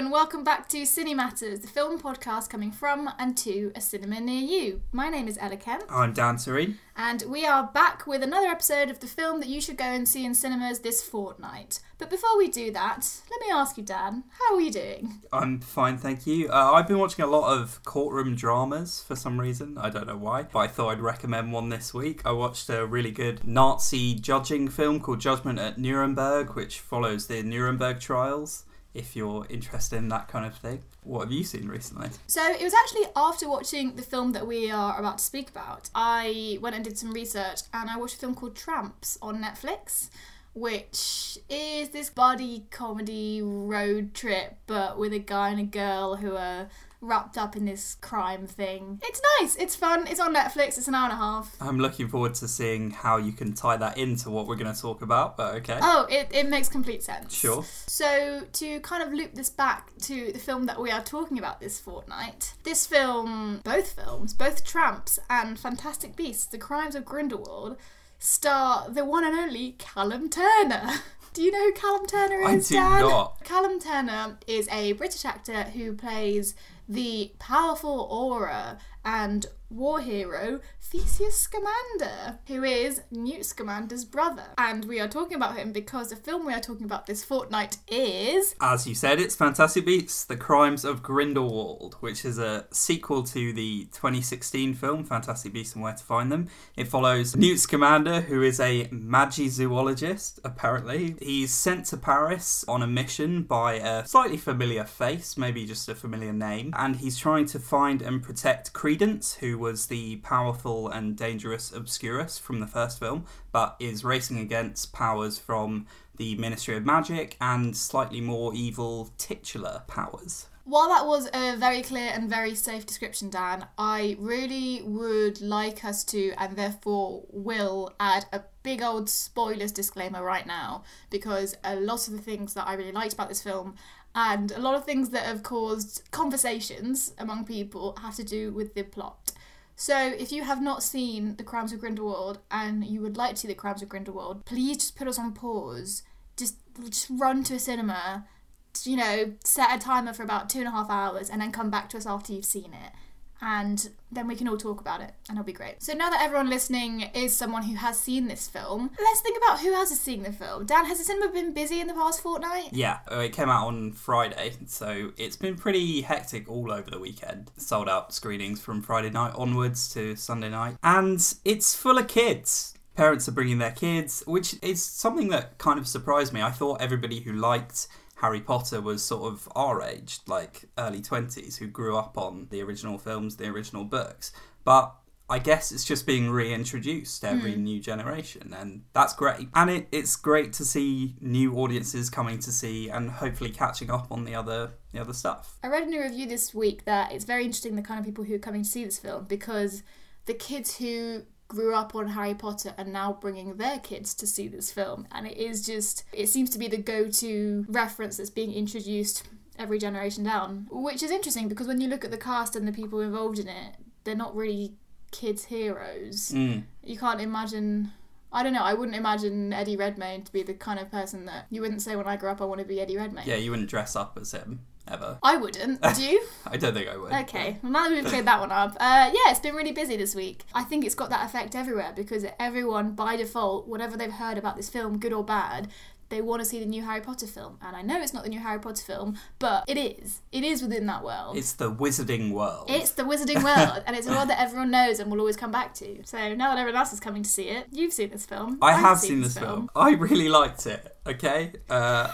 and welcome back to Cinematters, the film podcast coming from and to a cinema near you. My name is Ella Kemp, I'm Dan Sareen. and we are back with another episode of the film that you should go and see in cinemas this fortnight. But before we do that, let me ask you, Dan, how are you doing? I'm fine, thank you. Uh, I've been watching a lot of courtroom dramas for some reason. I don't know why, but I thought I'd recommend one this week. I watched a really good Nazi judging film called Judgment at Nuremberg, which follows the Nuremberg trials. If you're interested in that kind of thing, what have you seen recently? So it was actually after watching the film that we are about to speak about, I went and did some research and I watched a film called Tramps on Netflix, which is this buddy comedy road trip, but with a guy and a girl who are wrapped up in this crime thing. It's nice, it's fun, it's on Netflix, it's an hour and a half. I'm looking forward to seeing how you can tie that into what we're going to talk about, but okay. Oh, it, it makes complete sense. Sure. So, to kind of loop this back to the film that we are talking about this fortnight, this film, both films, both Tramps and Fantastic Beasts, The Crimes of Grindelwald, star the one and only Callum Turner. Do you know who Callum Turner is? I do Dan? not. Callum Turner is a British actor who plays the powerful Auror and war hero Theseus Scamander, who is Newt Scamander's brother. And we are talking about him because the film we are talking about this fortnight is As you said, it's Fantastic Beasts: The Crimes of Grindelwald, which is a sequel to the 2016 film Fantastic Beasts and Where to Find Them. It follows Newt Scamander, who is a magizoologist. Apparently, he's sent to Paris on a mission by a slightly familiar face, maybe just a familiar name, and he's trying to find and protect Credence, who was the powerful and dangerous Obscurus from the first film, but is racing against powers from the Ministry of Magic and slightly more evil titular powers. While that was a very clear and very safe description, Dan, I really would like us to, and therefore will, add a big old spoilers disclaimer right now, because a lot of the things that I really liked about this film and a lot of things that have caused conversations among people have to do with the plot. So, if you have not seen The Crimes of Grindelwald and you would like to see The Crimes of Grindelwald, please just put us on pause. Just, just run to a cinema, you know, set a timer for about two and a half hours and then come back to us after you've seen it. And then we can all talk about it and it'll be great. So now that everyone listening is someone who has seen this film, let's think about who else is seeing the film. Dan, has the cinema been busy in the past fortnight? Yeah, uh, it came out on Friday, so it's been pretty hectic all over the weekend. Sold out screenings from Friday night onwards to Sunday night, and it's full of kids. Parents are bringing their kids, which is something that kind of surprised me. I thought everybody who liked Harry Potter was sort of our age, like early 20s, who grew up on the original films, the original books. But I guess it's just being reintroduced every hmm. new generation, and that's great. And it, it's great to see new audiences coming to see and hopefully catching up on the other the other stuff. I read in a review this week that it's very interesting the kind of people who are coming to see this film because the kids who grew up on Harry Potter are now bringing their kids to see this film. And it is just it seems to be the go-to reference that's being introduced every generation down which is interesting because when you look at the cast and the people involved in it they're not really kids heroes. Mm. you can't imagine I don't know I wouldn't imagine Eddie Redmayne to be the kind of person that you wouldn't say when I grew up I want to be Eddie Redmayne. Yeah, you wouldn't dress up as him ever. I wouldn't would you I don't think I would. Okay, well now that we've cleared that one up, uh, yeah, it's been really busy this week. I think it's got that effect everywhere because everyone, by default, whatever they've heard about this film, good or bad, they want to see the new Harry Potter film. And I know it's not the new Harry Potter film, but it is. It is within that world. It's the wizarding world. It's the Wizarding World, and it's a world that everyone knows and will always come back to. So now that everyone else is coming to see it, you've seen this film. I I've have seen this film. I really liked it. Okay. Uh,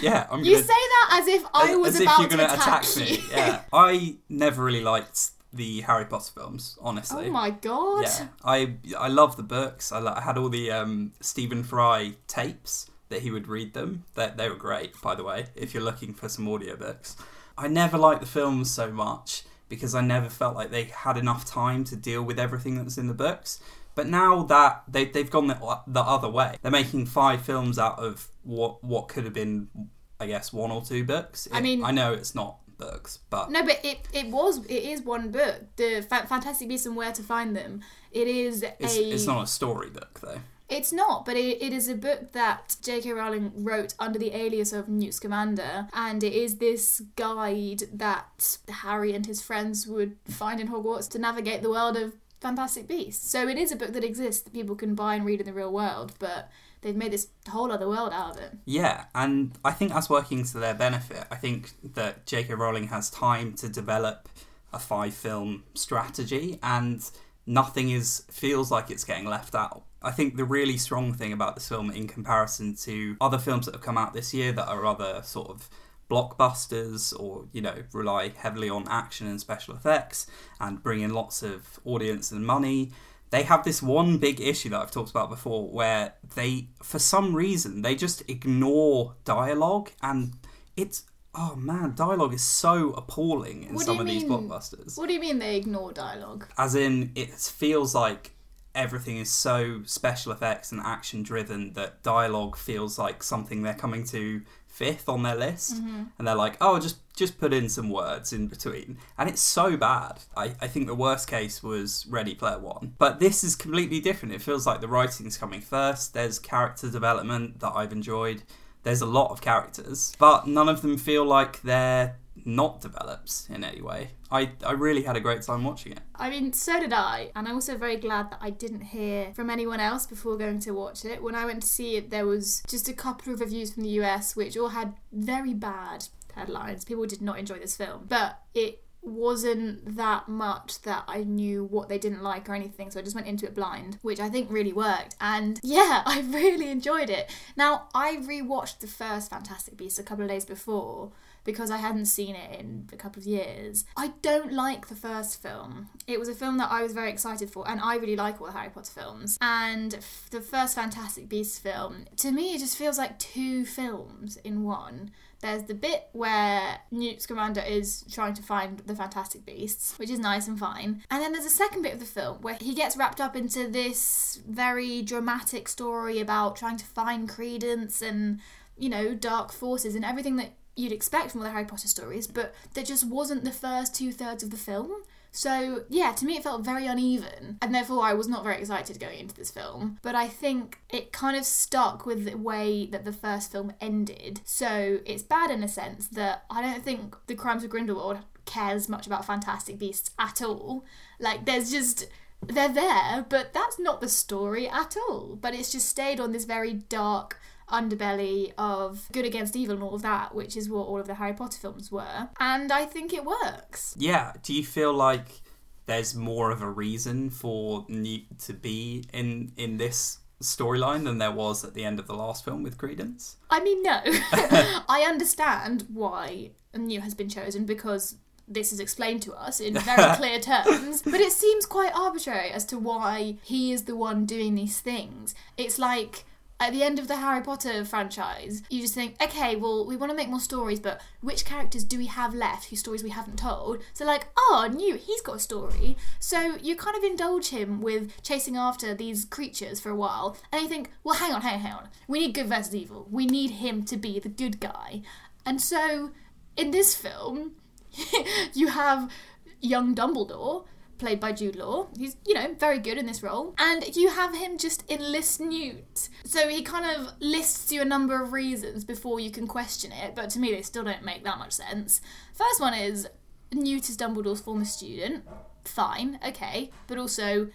yeah, I'm You gonna say that as if I as, was as about if you're to gonna attack, attack you. me. Yeah, I never really liked the Harry Potter films. Honestly. oh my god. Yeah, I I love the books. I, I had all the um, Stephen Fry tapes that he would read them. That they were great, by the way. If you're looking for some audiobooks, I never liked the films so much because I never felt like they had enough time to deal with everything that was in the books. But now that they they've gone the, the other way, they're making five films out of what what could have been, I guess, one or two books. I mean- I know it's not books, but No, but it, it was it is one book. The Fantastic Beasts and Where to Find Them. It is it's, a it's not a storybook though. It's not, but it, it is a book that J.K. Rowling wrote under the alias of Newt Scamander, and it is this guide that Harry and his friends would find in Hogwarts to navigate the world of Fantastic Beasts. So it is a book that exists that people can buy and read in the real world, but they've made this whole other world out of it. Yeah, and I think that's working to their benefit. I think that J.K. Rowling has time to develop a five film strategy, and nothing is feels like it's getting left out. I think the really strong thing about this film, in comparison to other films that have come out this year that are other sort of blockbusters or you know rely heavily on action and special effects and bring in lots of audience and money they have this one big issue that I've talked about before where they for some reason they just ignore dialogue and it's oh man dialogue is so appalling in What some of these blockbusters What do you mean they ignore dialogue? as in it feels like everything is so special effects and action driven that dialogue feels like something they're coming to fifth on their list. Mm-hmm. And they're like oh just just put in some words in between. And it's so bad. I, I think the worst case was ready player one. But this is completely different. It feels like the writing's coming first. There's character development that i've enjoyed. There's a lot of characters but none of them feel like they're not developed in any way i, I really had a great time watching it I mean, so did I, and I'm also very glad that I didn't hear from anyone else before going to watch it. When I went to see it, there was just a couple of reviews from the US which all had very bad headlines. People did not enjoy this film, but it wasn't that much that I knew what they didn't like or anything, so I just went into it blind, which I think really worked. And yeah, I really enjoyed it. Now, I rewatched the first Fantastic Beasts a couple of days before because I hadn't seen it in a couple of years. I don't like the first film. It was a film that I was very excited for, and I really like all the Harry Potter films. And f- the first Fantastic Beasts film, to me, it just feels like two films in one. There's the bit where Newt Scamander is trying to find the Fantastic Beasts, which is nice and fine. And then there's a second bit of the film where he gets wrapped up into this very dramatic story about trying to find Credence and, you know, dark forces and everything that you'd expect from all the Harry Potter stories, but there just wasn't the first two thirds of the film. So, yeah, to me it felt very uneven, and therefore I was not very excited going into this film. But I think it kind of stuck with the way that the first film ended. So, it's bad in a sense that I don't think The Crimes of Grindelwald cares much about Fantastic Beasts at all. Like, there's just. They're there, but that's not the story at all. But it's just stayed on this very dark underbelly of good against evil and all of that, which is what all of the Harry Potter films were. And I think it works. Yeah. Do you feel like there's more of a reason for Newt to be in in this storyline than there was at the end of the last film with Credence? I mean, no. I understand why Newt has been chosen because this is explained to us in very clear terms, but it seems quite arbitrary as to why he is the one doing these things. It's like at the end of the Harry Potter franchise, you just think, okay, well, we want to make more stories, but which characters do we have left whose stories we haven't told? So, like, oh, Newt, he's got a story. So you kind of indulge him with chasing after these creatures for a while, and you think, well, hang on, hang on, hang on. We need good versus evil. We need him to be the good guy. And so, in this film, you have young Dumbledore, played by Jude Law. He's, you know, very good in this role. And you have him just enlist Newt. So he kind of lists you a number of reasons before you can question it, but to me they still don't make that much sense. First one is Newt is Dumbledore's former student. Fine, okay. But also,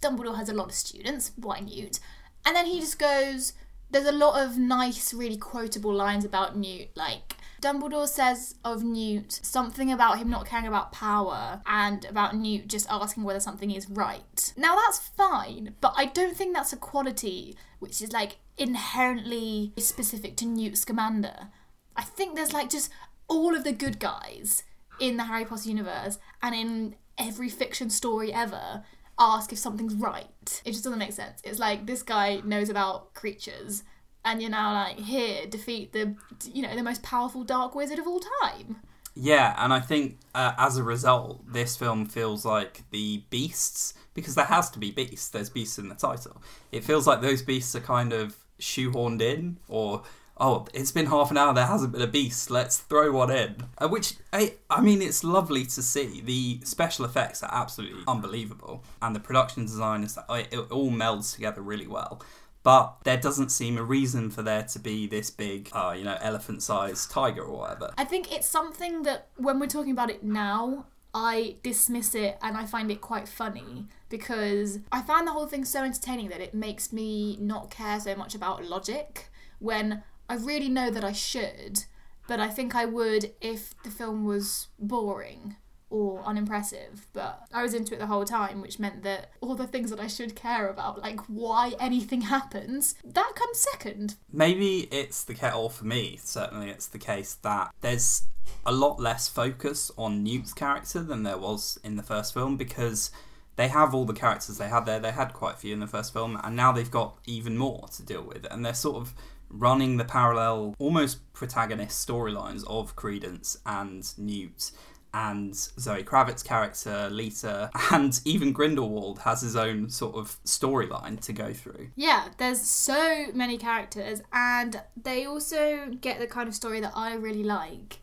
Dumbledore has a lot of students. Why Newt? And then he just goes, there's a lot of nice, really quotable lines about Newt, like Dumbledore says of Newt something about him not caring about power and about Newt just asking whether something is right. Now that's fine, but I don't think that's a quality which is like inherently specific to Newt Scamander. I think there's like just all of the good guys in the Harry Potter universe and in every fiction story ever ask if something's right. It just doesn't make sense. It's like this guy knows about creatures and you're now like here defeat the you know the most powerful dark wizard of all time. Yeah, and I think uh, as a result, this film feels like the beasts because there has to be beasts. There's beasts in the title. It feels like those beasts are kind of shoehorned in, or oh, it's been half an hour. There hasn't been a beast. Let's throw one in. Uh, which I, I mean, it's lovely to see. The special effects are absolutely unbelievable, and the production design is it, it all melds together really well. But there doesn't seem a reason for there to be this big, uh, you know, elephant sized tiger or whatever. I think it's something that when we're talking about it now, I dismiss it and I find it quite funny because I find the whole thing so entertaining that it makes me not care so much about logic when I really know that I should, but I think I would if the film was boring or unimpressive. But I was into it the whole time, which meant that all the things that I should care about, like why anything happens, that comes second. Maybe it's the case, or for me, certainly it's the case that there's a lot less focus on Newt's character than there was in the first film because they have all the characters they had there. They had quite a few in the first film, and now they've got even more to deal with, and they're sort of running the parallel, almost protagonist storylines of Credence and Newt and Zoe Kravitz's character, Leta, and even Grindelwald has his own sort of storyline to go through. Yeah, there's so many characters, and they also get the kind of story that I really like,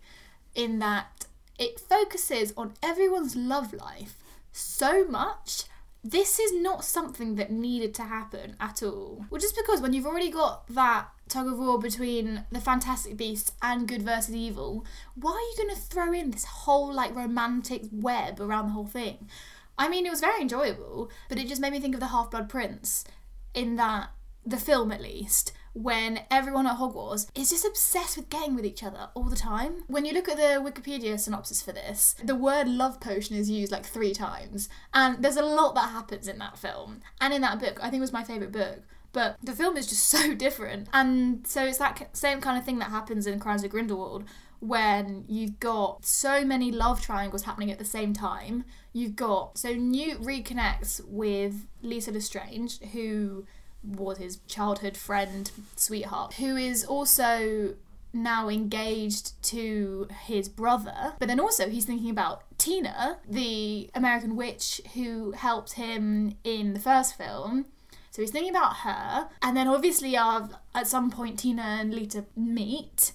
in that it focuses on everyone's love life so much. This is not something that needed to happen at all. Well, just because when you've already got that tug of war between the Fantastic Beasts and good versus evil, why are you going to throw in this whole like romantic web around the whole thing? I mean, it was very enjoyable, but it just made me think of the Half Blood Prince in that, the film at least, when everyone at Hogwarts is just obsessed with getting with each other all the time. When you look at the Wikipedia synopsis for this, the word love potion is used like three times, and there's a lot that happens in that film and in that book. I think it was my favourite book. But the film is just so different. And so it's that same kind of thing that happens in Crimes of Grindelwald when you've got so many love triangles happening at the same time. You've got so Newt reconnects with Leta Lestrange, who was his childhood friend, sweetheart, who is also now engaged to his brother, but then also he's thinking about Tina, the American witch who helped him in the first film. So he's thinking about her, and then obviously uh, at some point Tina and Leta meet.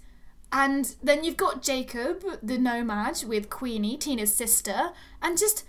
And then you've got Jacob, the No-Maj, with Queenie, Tina's sister, and just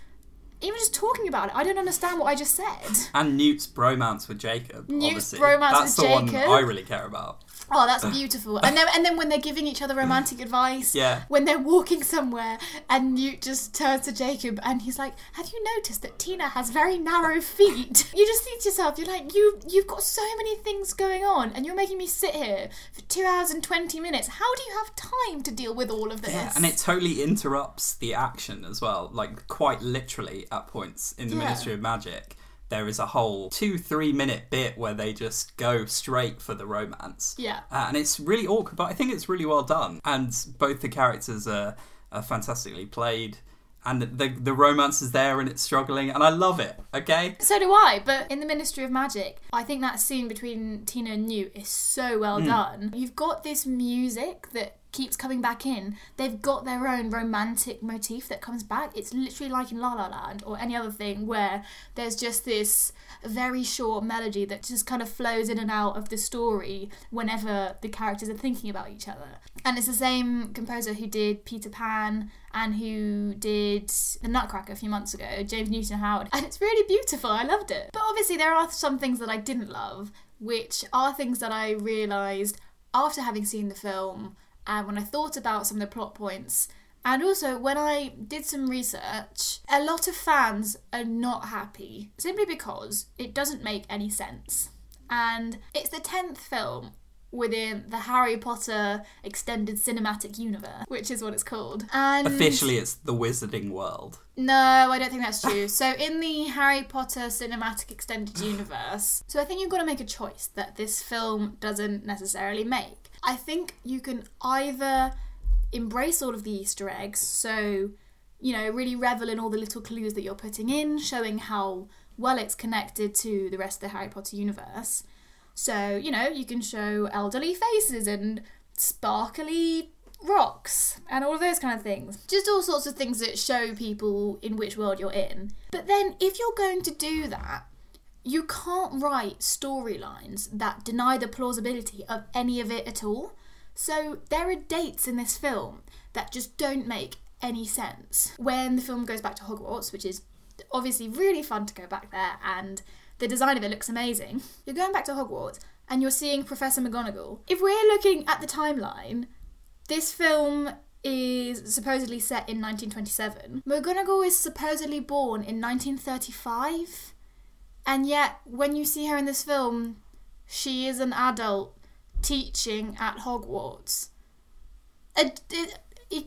even just talking about it, I don't understand what I just said. And Newt's bromance with Jacob. Newt's obviously. bromance That's with the one I really care about. Oh, that's beautiful. And then and then when they're giving each other romantic advice, Yeah. when they're walking somewhere and Newt just turns to Jacob and he's like, "Have you noticed that Tina has very narrow feet?" You just think to yourself, you're like, "You you've got so many things going on and you're making me sit here for 2 hours and 20 minutes. How do you have time to deal with all of this?" Yeah, and it totally interrupts the action as well, like quite literally at points in the Yeah. Ministry of Magic. There is a whole two, three minute bit where they just go straight for the romance. Yeah. Uh, and it's really awkward, but I think it's really well done. And both the characters are, are fantastically played. And the, the romance is there and it's struggling, and I love it, okay? So do I, but in the Ministry of Magic, I think that scene between Tina and Newt is so well done. You've got this music that keeps coming back in. They've got their own romantic motif that comes back. It's literally like in La La Land or any other thing where there's just this very short melody that just kind of flows in and out of the story whenever the characters are thinking about each other. And it's the same composer who did Peter Pan and who did The Nutcracker a few months ago, James Newton Howard. And it's really beautiful. I loved it. But obviously, there are some things that I didn't love, which are things that I realised after having seen the film and when I thought about some of the plot points. And also, when I did some research, a lot of fans are not happy simply because it doesn't make any sense. And it's the 10th film within the Harry Potter extended cinematic universe, which is what it's called. And Officially, it's the Wizarding World. no, I don't think that's true. so in the Harry Potter cinematic extended universe, so I think you've got to make a choice that this film doesn't necessarily make. I think you can either embrace all of the Easter eggs, so you know, really revel in all the little clues that you're putting in, showing how well it's connected to the rest of the Harry Potter universe. So, you know, you can show elderly faces and sparkly rocks and all of those kind of things. Just all sorts of things that show people in which world you're in. But then, if you're going to do that, you can't write storylines that deny the plausibility of any of it at all. So, there are dates in this film that just don't make any sense. When the film goes back to Hogwarts, which is obviously really fun to go back there, and the design of it looks amazing. You're going back to Hogwarts and you're seeing Professor McGonagall. If we're looking at the timeline, this film is supposedly set in 1927. McGonagall is supposedly born in 1935, and yet when you see her in this film, she is an adult teaching at Hogwarts. It, it, it,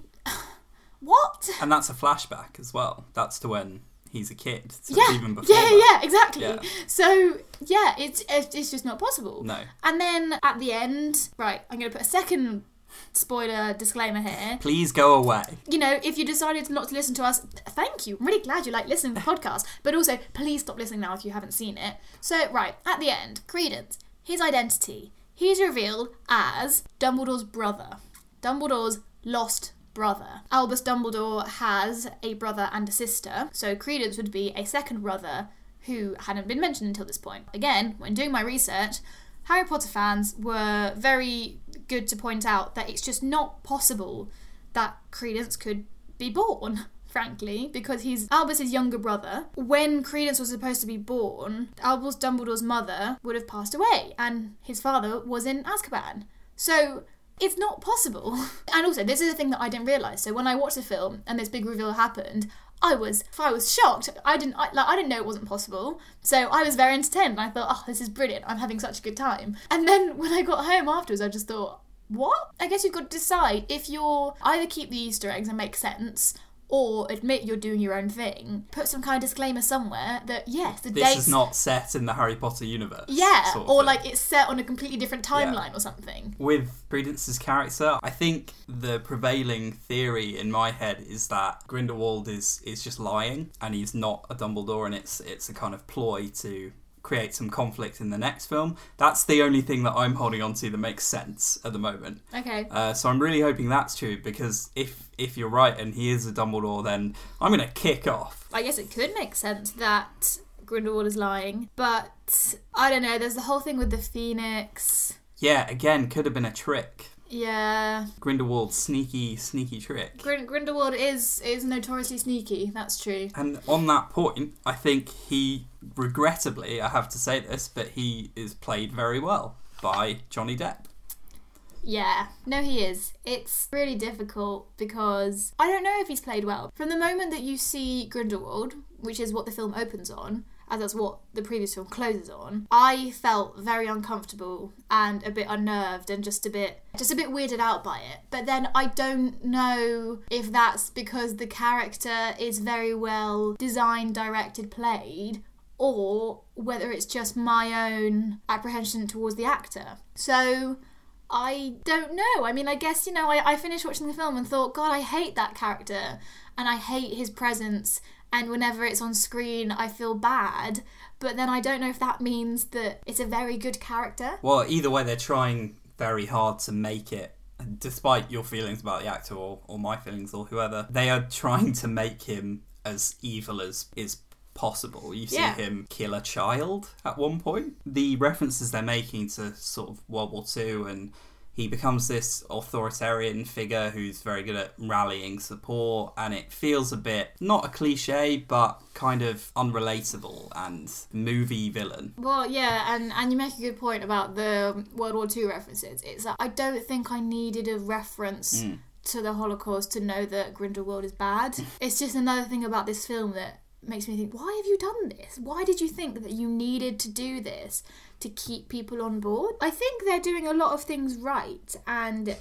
what? And that's a flashback as well. That's to when he's a kid. So yeah, even before yeah, that. yeah, exactly. Yeah. So yeah, it's it's just not possible. No. And then at the end, right, I'm going to put a second spoiler disclaimer here. Please go away. You know, if you decided not to listen to us, thank you. I'm really glad you like listening to the podcast. But also, please stop listening now if you haven't seen it. So, right, at the end, Credence, his identity. He's revealed as Dumbledore's brother. Dumbledore's lost brother. Albus Dumbledore has a brother and a sister, so Credence would be a second brother who hadn't been mentioned until this point. Again, when doing my research, Harry Potter fans were very good to point out that it's just not possible that Credence could be born, frankly, because he's Albus's younger brother. When Credence was supposed to be born, Albus Dumbledore's mother would have passed away, and his father was in Azkaban. So it's not possible. And also, this is a thing that I didn't realize. So when I watched the film and this big reveal happened, I was I was shocked. I didn't I, like I didn't know it wasn't possible. So I was very entertained. I thought, oh, this is brilliant. I'm having such a good time. And then when I got home afterwards, I just thought, what? I guess you've got to decide if you're either keep the Easter eggs and make sense. Or admit you're doing your own thing. Put some kind of disclaimer somewhere that yes, the This dates is not set in the Harry Potter universe. yeah, sort of or thing. like it's set on a completely different timeline or something. With Credence's character, I think the prevailing theory in my head is that Grindelwald is is just lying and he's not a Dumbledore and it's it's a kind of ploy to create some conflict in the next film. That's the only thing that I'm holding on to that makes sense at the moment. Okay. Uh, so I'm really hoping that's true because if if you're right and he is a Dumbledore, then I'm gonna kick off. I guess it could make sense that Grindelwald is lying, but I don't know. There's the whole thing with the Phoenix. Yeah, again, could have been a trick. Yeah, Grindelwald's sneaky, sneaky trick. Grin- Grindelwald is is notoriously sneaky. That's true. And on that point, I think he, regrettably, I have to say this, but he is played very well by Johnny Depp. Yeah, no, he is. It's really difficult because I don't know if he's played well. From the moment that you see Grindelwald, which is what the film opens on, as that's what the previous film closes on, I felt very uncomfortable and a bit unnerved and just a bit just a bit weirded out by it. But then I don't know if that's because the character is very well designed, directed, played, or whether it's just my own apprehension towards the actor. So I don't know. I mean, I guess, you know, I, I finished watching the film and thought, God, I hate that character and I hate his presence. And whenever it's on screen, I feel bad. But then I don't know if that means that it's a very good character. Well, either way, they're trying very hard to make it, despite your feelings about the actor or, or my feelings or whoever, they are trying to make him as evil as is possible. You see Yeah. him kill a child at one point. The references they're making to sort of World War II and he becomes this authoritarian figure who's very good at rallying support and it feels a bit not a cliche but kind of unrelatable and movie villain Well, yeah, and, and you make a good point about the World War II references. It's that I don't think I needed a reference hmm. to the Holocaust to know that Grindelwald is bad. it's just another thing about this film that makes me think, why have you done this? Why did you think that you needed to do this to keep people on board? I think they're doing a lot of things right, and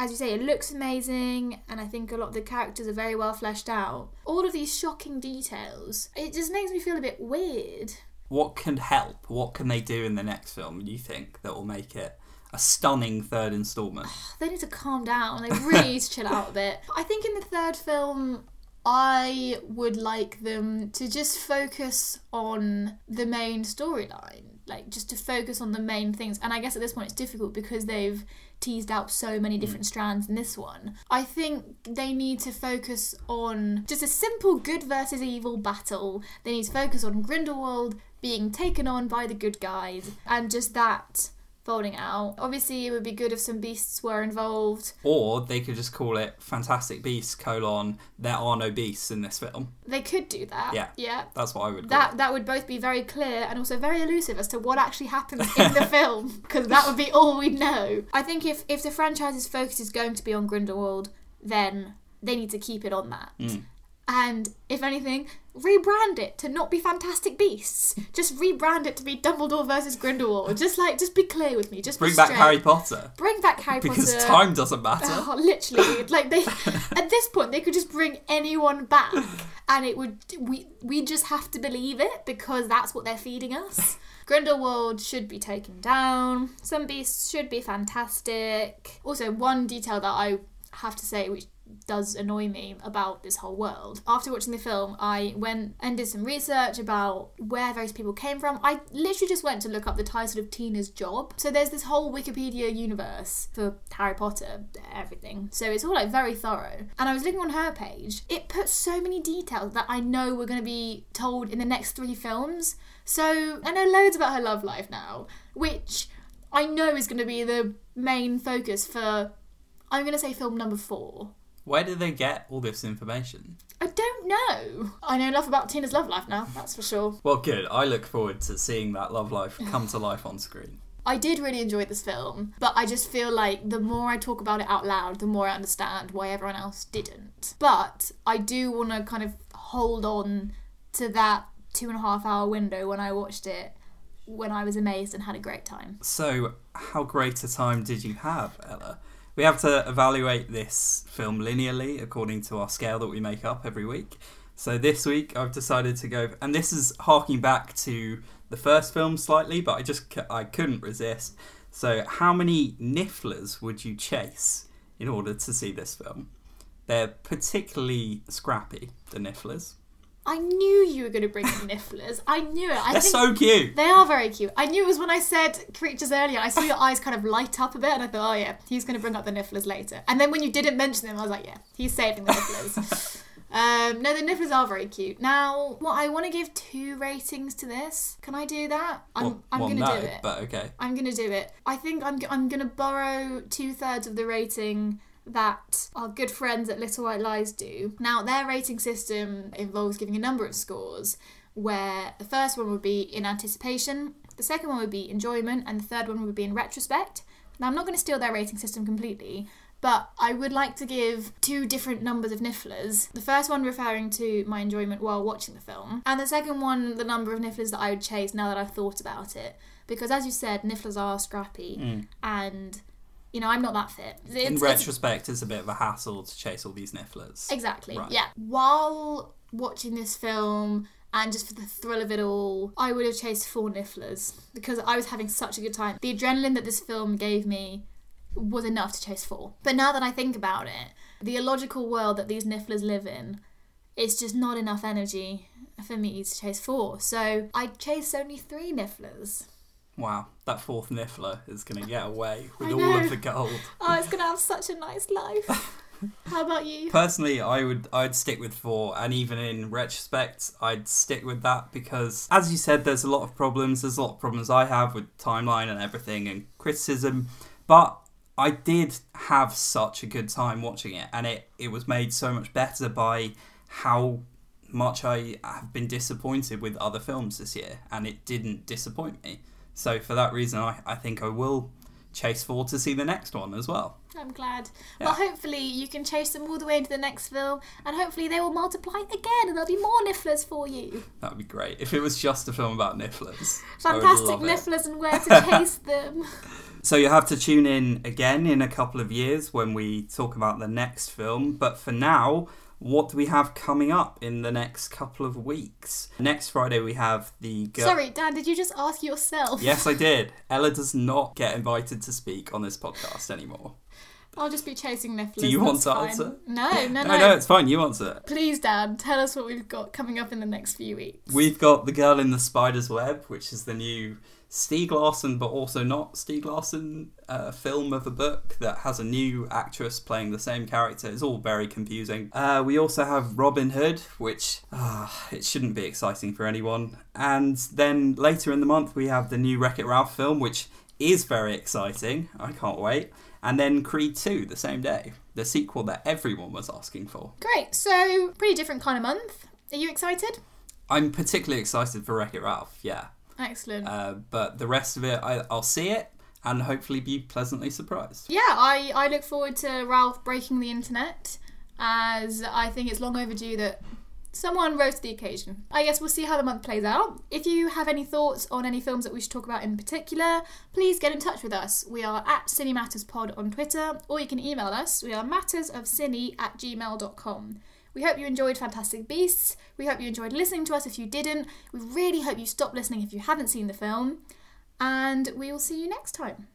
as you say, it looks amazing, and I think a lot of the characters are very well fleshed out. All of these shocking details, it just makes me feel a bit weird. what can help what can they do in the next film do you think that will make it a stunning third installment they need to calm down. They really need to chill out a bit. I think in the third film, I would like them to just focus on the main storyline. Like, just to focus on the main things. And I guess at this point it's difficult because they've teased out so many mm. different strands in this one. I think they need to focus on just a simple good versus evil battle. They need to focus on Grindelwald being taken on by the good guys and just that folding out. Obviously, it would be good if some beasts were involved. Or they could just call it Fantastic Beasts colon there are no beasts in this film. They could do that. Yeah. Yeah. That's what I would That that would both be very clear and also very elusive as to what actually happens in the film because that would be all we'd know. I think if if the franchise's focus is going to be on Grindelwald, then they need to keep it on that. Mm. And if anything, rebrand it to not be Fantastic Beasts. Just rebrand it to be Dumbledore versus Grindelwald. Just like just be clear with me. Just Bring back straight. Harry Potter. Bring back Harry Because Potter. Because time doesn't matter. Oh, literally, like they at this point they could just bring anyone back, and it would we we just have to believe it because that's what they're feeding us. Grindelwald should be taken down. Some beasts should be fantastic. Also, one detail that I have to say, which does annoy me about this whole world. After watching the film, I went and did some research about where various people came from. I literally just went to look up the title of Tina's job. So there's this whole Wikipedia universe for Harry Potter, everything. So it's all like very thorough. And I was looking on her page. It puts so many details that I know we're going to be told in the next three films. So I know loads about her love life now, which I know is going to be the main focus for. I'm going to say film number four. Where did they get all this information? I don't know. I know enough about Tina's love life now, that's for sure. Well, good. I look forward to seeing that love life come to life on screen. I did really enjoy this film, but I just feel like the more I talk about it out loud, the more I understand why everyone else didn't. But I do want to kind of hold on to that two and a half hour window when I watched it when I was amazed and had a great time. So, how great a time did you have, Ella? We have to evaluate this film linearly according to our scale that we make up every week. So, this week I've decided to go, and this is harking back to the first film slightly, but I just I couldn't resist. So, how many nifflers would you chase in order to see this film? They're particularly scrappy, the nifflers. I knew you were going to bring the Nifflers. I knew it. I They're so cute. They are very cute. I knew it was when I said creatures earlier. I saw your eyes kind of light up a bit, and I thought, oh yeah, he's going to bring up the Nifflers later. And then when you didn't mention them, I was like, yeah, he's saving the Nifflers. um, no, the Nifflers are very cute. Now, what I want to give two ratings to this. Can I do that? I'm, Well, I'm well, going to no, do it. but okay. I'm gonna do it. I think I'm I'm gonna borrow two thirds of the rating that our good friends at Little White Lies do. Now their rating system involves giving a number of scores, where the first one would be in anticipation, the second one would be enjoyment, and the third one would be in retrospect. Now I'm not going to steal their rating system completely. But I would like to give two different numbers of nifflers. The first one referring to my enjoyment while watching the film, and the second one the number of nifflers that I would chase now that I've thought about it because as you said, nifflers are scrappy, mm. and you know I'm not that fit. It's- In it's- retrospect, it's a bit of a hassle to chase all these nifflers. exactly, Right. yeah. While watching this film. And just for the thrill of it all, I would have chased four nifflers because I was having such a good time. The adrenaline that this film gave me was enough to chase four. But now that I think about it, the illogical world that these nifflers live in, it's just not enough energy for me to chase four. So I chased only three nifflers. Wow, that fourth niffler is going to get away with all of the gold. Oh, it's gonna have such a nice life. How about you? Personally, I would I'd stick with four, and even in retrospect, I'd stick with that because, as you said, there's a lot of problems. There's a lot of problems I have with timeline and everything and criticism, but I did have such a good time watching it, and it it was made so much better by how much I have been disappointed with other films this year, and it didn't disappoint me. So for that reason, I, I think I will chase four to see the next one as well. I'm glad. Yeah. Well, hopefully you can chase them all the way into the next film, and hopefully they will multiply again, and there'll be more nifflers for you. That would be great if it was just a film about nifflers. Fantastic love it. nifflers and where to chase them. So you'll have to tune in again in a couple of years when we talk about the next film. But for now, what do we have coming up in the next couple of weeks? Next Friday we have the girl. Sorry, Dan, did you just ask yourself? Yes, I did. Ella does not get invited to speak on this podcast anymore. I'll just be chasing nifflers. Do you want to fine. answer? No, no, no. No, no, it's fine. You answer. Please, Dan, tell us what we've got coming up in the next few weeks. We've got The Girl in the Spider's Web, which is the new Stieg Larsson, but also not Stieg Larsson uh, film of a book that has a new actress playing the same character. It's all very confusing. Uh, we also have Robin Hood, which ah, it shouldn't be exciting for anyone. And then later in the month, we have the new Wreck It Ralph film, which is very exciting. I can't wait. And then Creed 2 the same day, the sequel that everyone was asking for. Great. So, pretty different kind of month. Are you excited? I'm particularly excited for Wreck It Ralph, yeah. Excellent. Uh, but the rest of it, I, I'll see it and hopefully be pleasantly surprised. yeah, I, I look forward to Ralph breaking the internet as I think it's long overdue that someone rose to the occasion. I guess we'll see how the month plays out. If you have any thoughts on any films that we should talk about in particular, please get in touch with us. We are at CineMattersPod on Twitter, or you can email us. We are mattersofcine at gmail.com. We hope you enjoyed Fantastic Beasts. We hope you enjoyed listening to us if you didn't. We really hope you stop listening if you haven't seen the film. And we will see you next time.